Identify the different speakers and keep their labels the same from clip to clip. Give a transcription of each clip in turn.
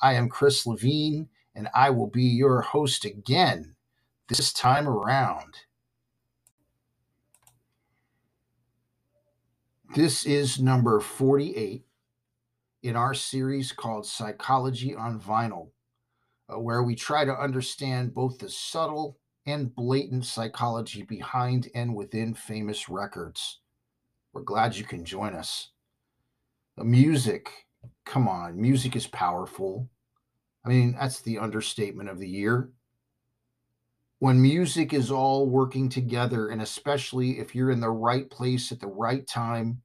Speaker 1: I am Chris Levine, and I will be your host again this time around. This is number 48 in our series called Psychology on Vinyl, uh, where we try to understand both the subtle and blatant psychology behind and within famous records. We're glad you can join us. The music, come on, music is powerful. I mean, that's the understatement of the year. When music is all working together, and especially if you're in the right place at the right time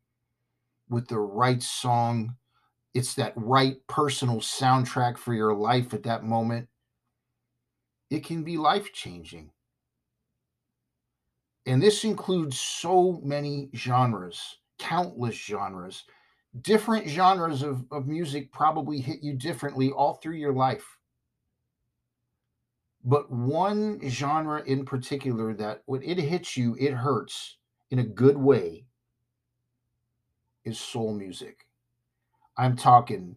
Speaker 1: with the right song, it's that right personal soundtrack for your life at that moment. It can be life changing. And this includes so many genres, countless genres. Different genres of, of music probably hit you differently all through your life. But one genre in particular that when it hits you, it hurts in a good way is soul music. I'm talking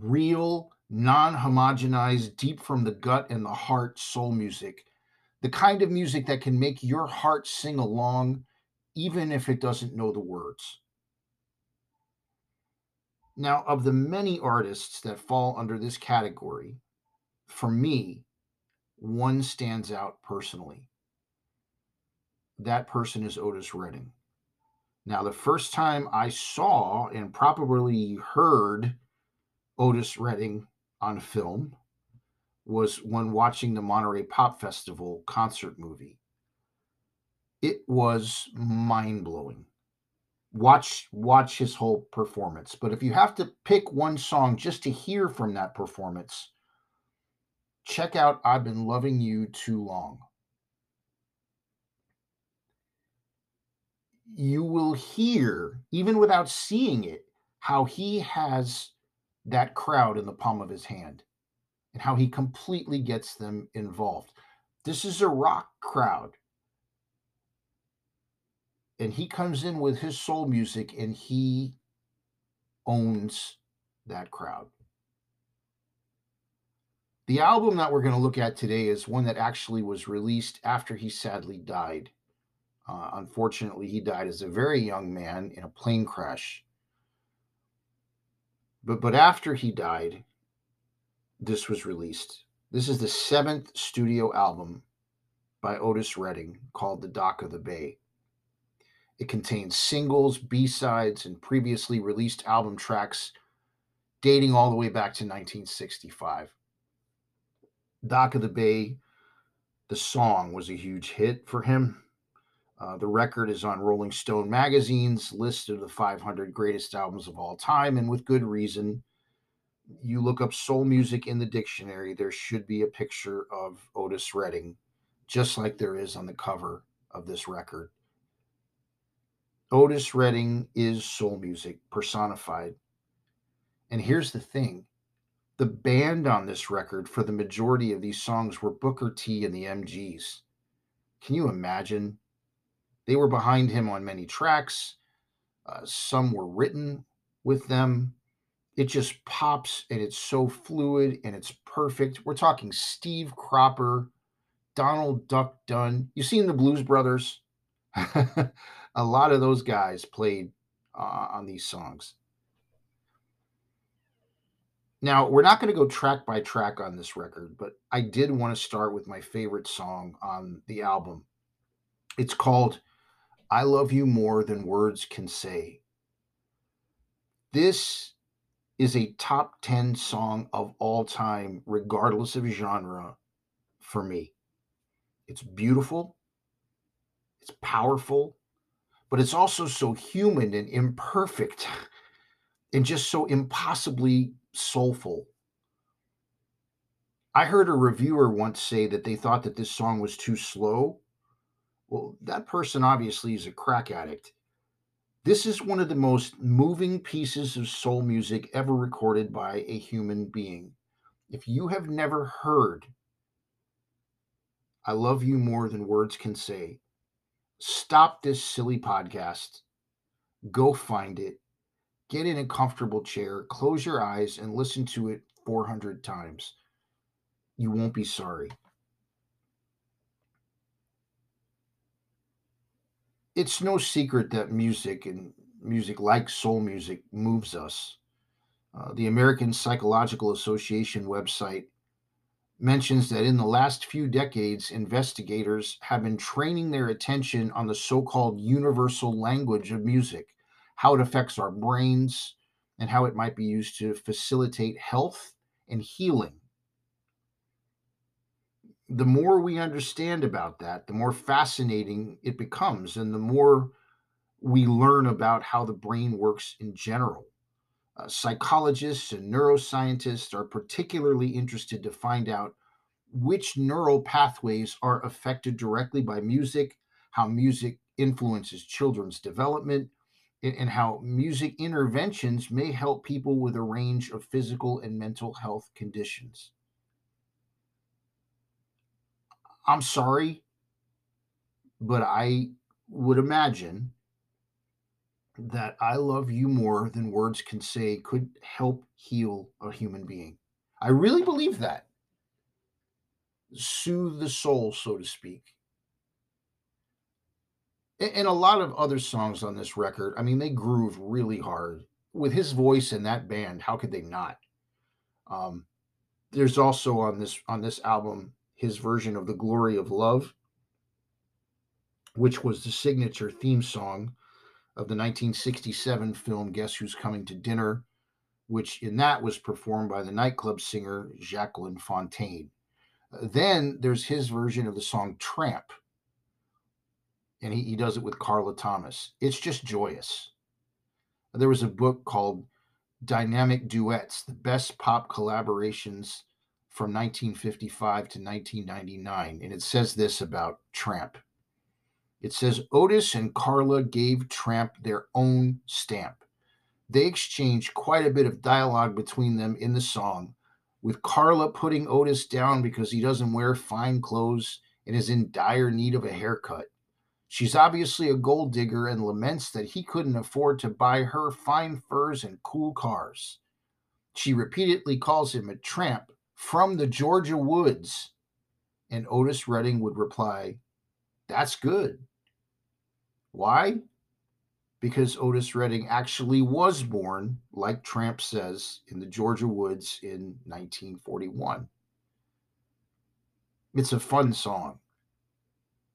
Speaker 1: real, non homogenized, deep from the gut and the heart soul music the kind of music that can make your heart sing along, even if it doesn't know the words. Now, of the many artists that fall under this category, for me, one stands out personally. That person is Otis Redding. Now, the first time I saw and probably heard Otis Redding on film was when watching the Monterey Pop Festival concert movie. It was mind blowing. Watch watch his whole performance. But if you have to pick one song just to hear from that performance, check out I've Been Loving You Too Long. You will hear, even without seeing it, how he has that crowd in the palm of his hand and how he completely gets them involved. This is a rock crowd. And he comes in with his soul music and he owns that crowd. The album that we're going to look at today is one that actually was released after he sadly died. Uh, unfortunately, he died as a very young man in a plane crash. But but after he died, this was released. This is the seventh studio album by Otis Redding called The Dock of the Bay. It contains singles, B sides, and previously released album tracks dating all the way back to 1965. Dock of the Bay, the song was a huge hit for him. Uh, the record is on Rolling Stone magazine's list of the 500 greatest albums of all time, and with good reason you look up soul music in the dictionary, there should be a picture of Otis Redding, just like there is on the cover of this record. Otis Redding is soul music personified. And here's the thing the band on this record for the majority of these songs were Booker T and the MGs. Can you imagine? They were behind him on many tracks. Uh, some were written with them it just pops and it's so fluid and it's perfect. We're talking Steve Cropper, Donald Duck Dunn. You've seen the Blues Brothers. a lot of those guys played uh, on these songs. Now, we're not going to go track by track on this record, but I did want to start with my favorite song on the album. It's called I Love You More Than Words Can Say. This is a top 10 song of all time, regardless of genre, for me. It's beautiful, it's powerful, but it's also so human and imperfect and just so impossibly soulful. I heard a reviewer once say that they thought that this song was too slow. Well, that person obviously is a crack addict. This is one of the most moving pieces of soul music ever recorded by a human being. If you have never heard I Love You More Than Words Can Say, stop this silly podcast, go find it, get in a comfortable chair, close your eyes, and listen to it 400 times you won't be sorry. It's no secret that music and music like soul music moves us. Uh, the American Psychological Association website mentions that in the last few decades, investigators have been training their attention on the so called universal language of music, how it affects our brains, and how it might be used to facilitate health and healing the more we understand about that, the more fascinating it becomes, and the more we learn about how the brain works in general. Uh, psychologists and neuroscientists are particularly interested to find out which neural pathways are affected directly by music, how music influences children's development, and how music interventions may help people with a range of physical and mental health conditions. I'm sorry, but I would imagine that I love you more than words can say could help heal a human being. I really believe that. Soothe the soul, so to speak. And a lot of other songs on this record, I mean, they groove really hard. With his voice and that band, how could they not? Um, there's also on this on this album his version of The Glory of Love, which was the signature theme song of the 1967 film Guess Who's Coming to Dinner, which in that was performed by the nightclub singer Jacqueline Fontaine. Uh, then there's his version of the song Tramp, and he, he does it with Carla Thomas. It's just joyous. There was a book called Dynamic Duets, the best pop collaborations from 1955 to 1999. And it says this about Tramp. It says Otis and Carla gave Tramp their own stamp. They exchanged quite a bit of dialogue between them in the song, with Carla putting Otis down because he doesn't wear fine clothes and is in dire need of a haircut. She's obviously a gold digger and laments that he couldn't afford to buy her fine furs and cool cars. She repeatedly calls him a tramp from the Georgia woods. And Otis Redding would reply, That's good. Why? Because Otis Redding actually was born, like Tramp says, in the Georgia woods in 1941. It's a fun song.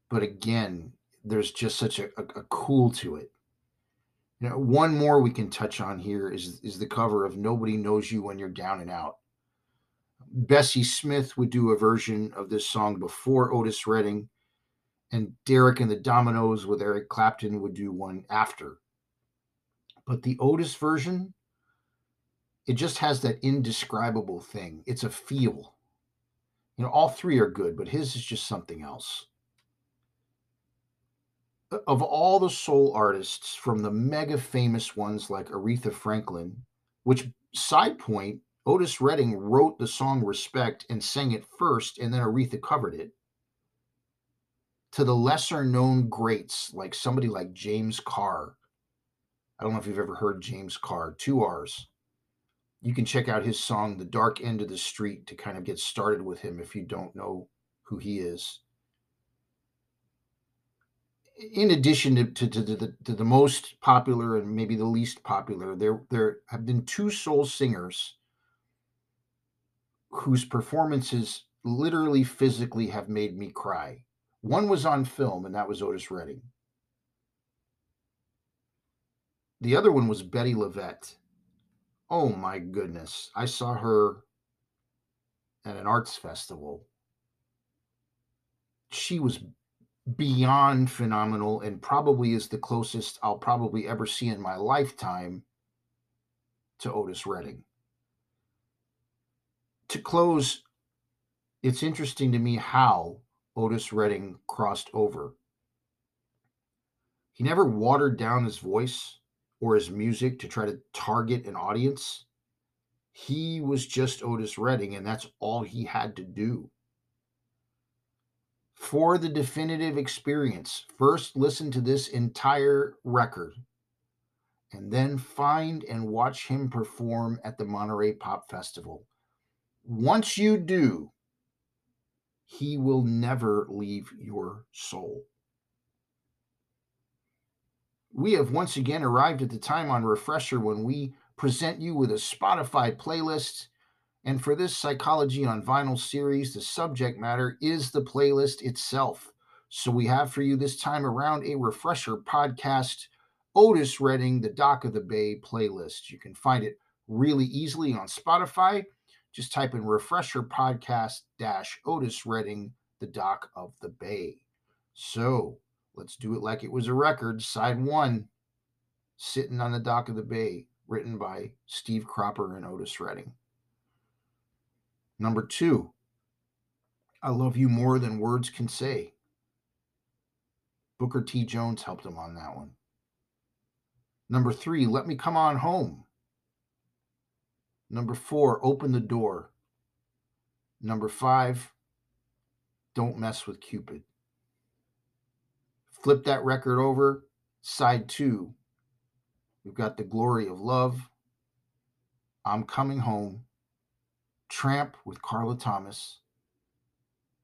Speaker 1: But again, there's just such a, a, a cool to it. You know, one more we can touch on here is is the cover of Nobody Knows You When You're Down and Out. Bessie Smith would do a version of this song before Otis Redding, and Derek and the Dominos with Eric Clapton would do one after. But the Otis version, it just has that indescribable thing. It's a feel. You know, all three are good, but his is just something else. Of all the soul artists, from the mega famous ones like Aretha Franklin, which side point Otis Redding wrote the song Respect and sang it first, and then Aretha covered it. To the lesser known greats, like somebody like James Carr. I don't know if you've ever heard James Carr, two R's. You can check out his song, The Dark End of the Street, to kind of get started with him if you don't know who he is. In addition to, to, to, the, to the most popular and maybe the least popular, there, there have been two soul singers whose performances literally physically have made me cry. One was on film, and that was Otis Redding. The other one was Bettye LaVette. Oh my goodness. I saw her at an arts festival. She was beyond phenomenal and probably is the closest I'll probably ever see in my lifetime to Otis Redding to close It's interesting to me how Otis Redding crossed over. He never watered down his voice or his music to try to target an audience. He was just Otis Redding, and that's all he had to do. For the definitive experience, first listen to this entire record and then find and watch him perform at the Monterey Pop Festival. Once you do, he will never leave your soul. We have once again arrived at the time on Refresher when we present you with a Spotify playlist. And for this Psychology on Vinyl series, the subject matter is the playlist itself. So we have for you this time around a Refresher podcast, Otis Redding, the Dock of the Bay playlist. You can find it really easily on Spotify. Just type in Refresher podcast dash Otis Redding, the Dock of the Bay. So Let's do it like it was a record. Side one, Sitting on the Dock of the Bay, written by Steve Cropper and Otis Redding. Number two, I Love You More Than Words Can Say. Booker T. Jones helped him on that one. Number three, Let Me Come On Home. Number four, Open the Door. Number five, Don't Mess with Cupid. Flip that record over, side two. We've got The Glory of Love, I'm Coming Home, Tramp with Carla Thomas,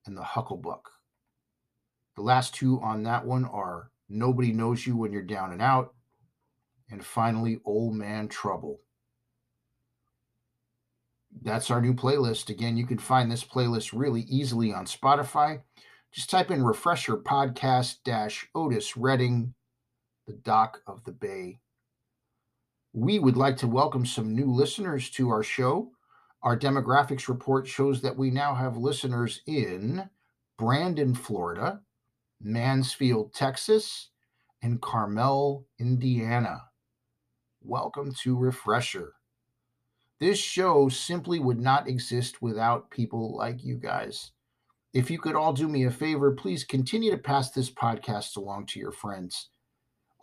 Speaker 1: and The Hucklebuck. The last two on that one are Nobody Knows You When You're Down and Out, and finally, Old Man Trouble. That's our new playlist. Again, you can find this playlist really easily on Spotify. Just type in refresher podcast dash Otis Redding, the dock of the bay. We would like to welcome some new listeners to our show. Our demographics report shows that we now have listeners in Brandon, Florida, Mansfield, Texas, and Carmel, Indiana. Welcome to Refresher. This show simply would not exist without people like you guys. If you could all do me a favor, please continue to pass this podcast along to your friends.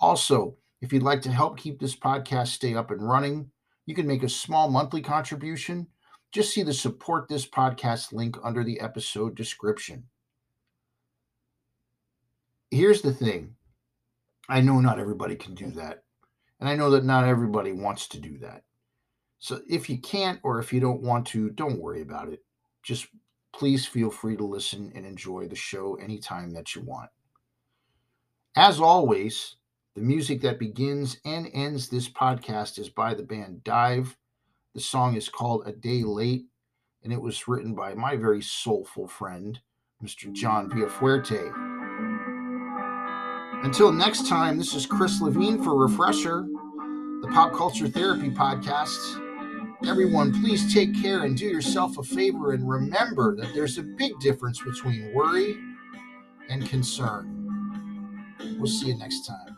Speaker 1: Also, if you'd like to help keep this podcast stay up and running, you can make a small monthly contribution. Just see the support this podcast link under the episode description. Here's the thing I know not everybody can do that. And I know that not everybody wants to do that. So if you can't or if you don't want to, don't worry about it. Just please feel free to listen and enjoy the show anytime that you want. As always, the music that begins and ends this podcast is by the band Dive. The song is called A Day Late, and it was written by my very soulful friend, Mr. John Villafuerte. Until next time, this is Chris Levine for Refresher, the Pop Culture Therapy Podcast. Everyone, please take care and do yourself a favor and remember that there's a big difference between worry and concern. We'll see you next time.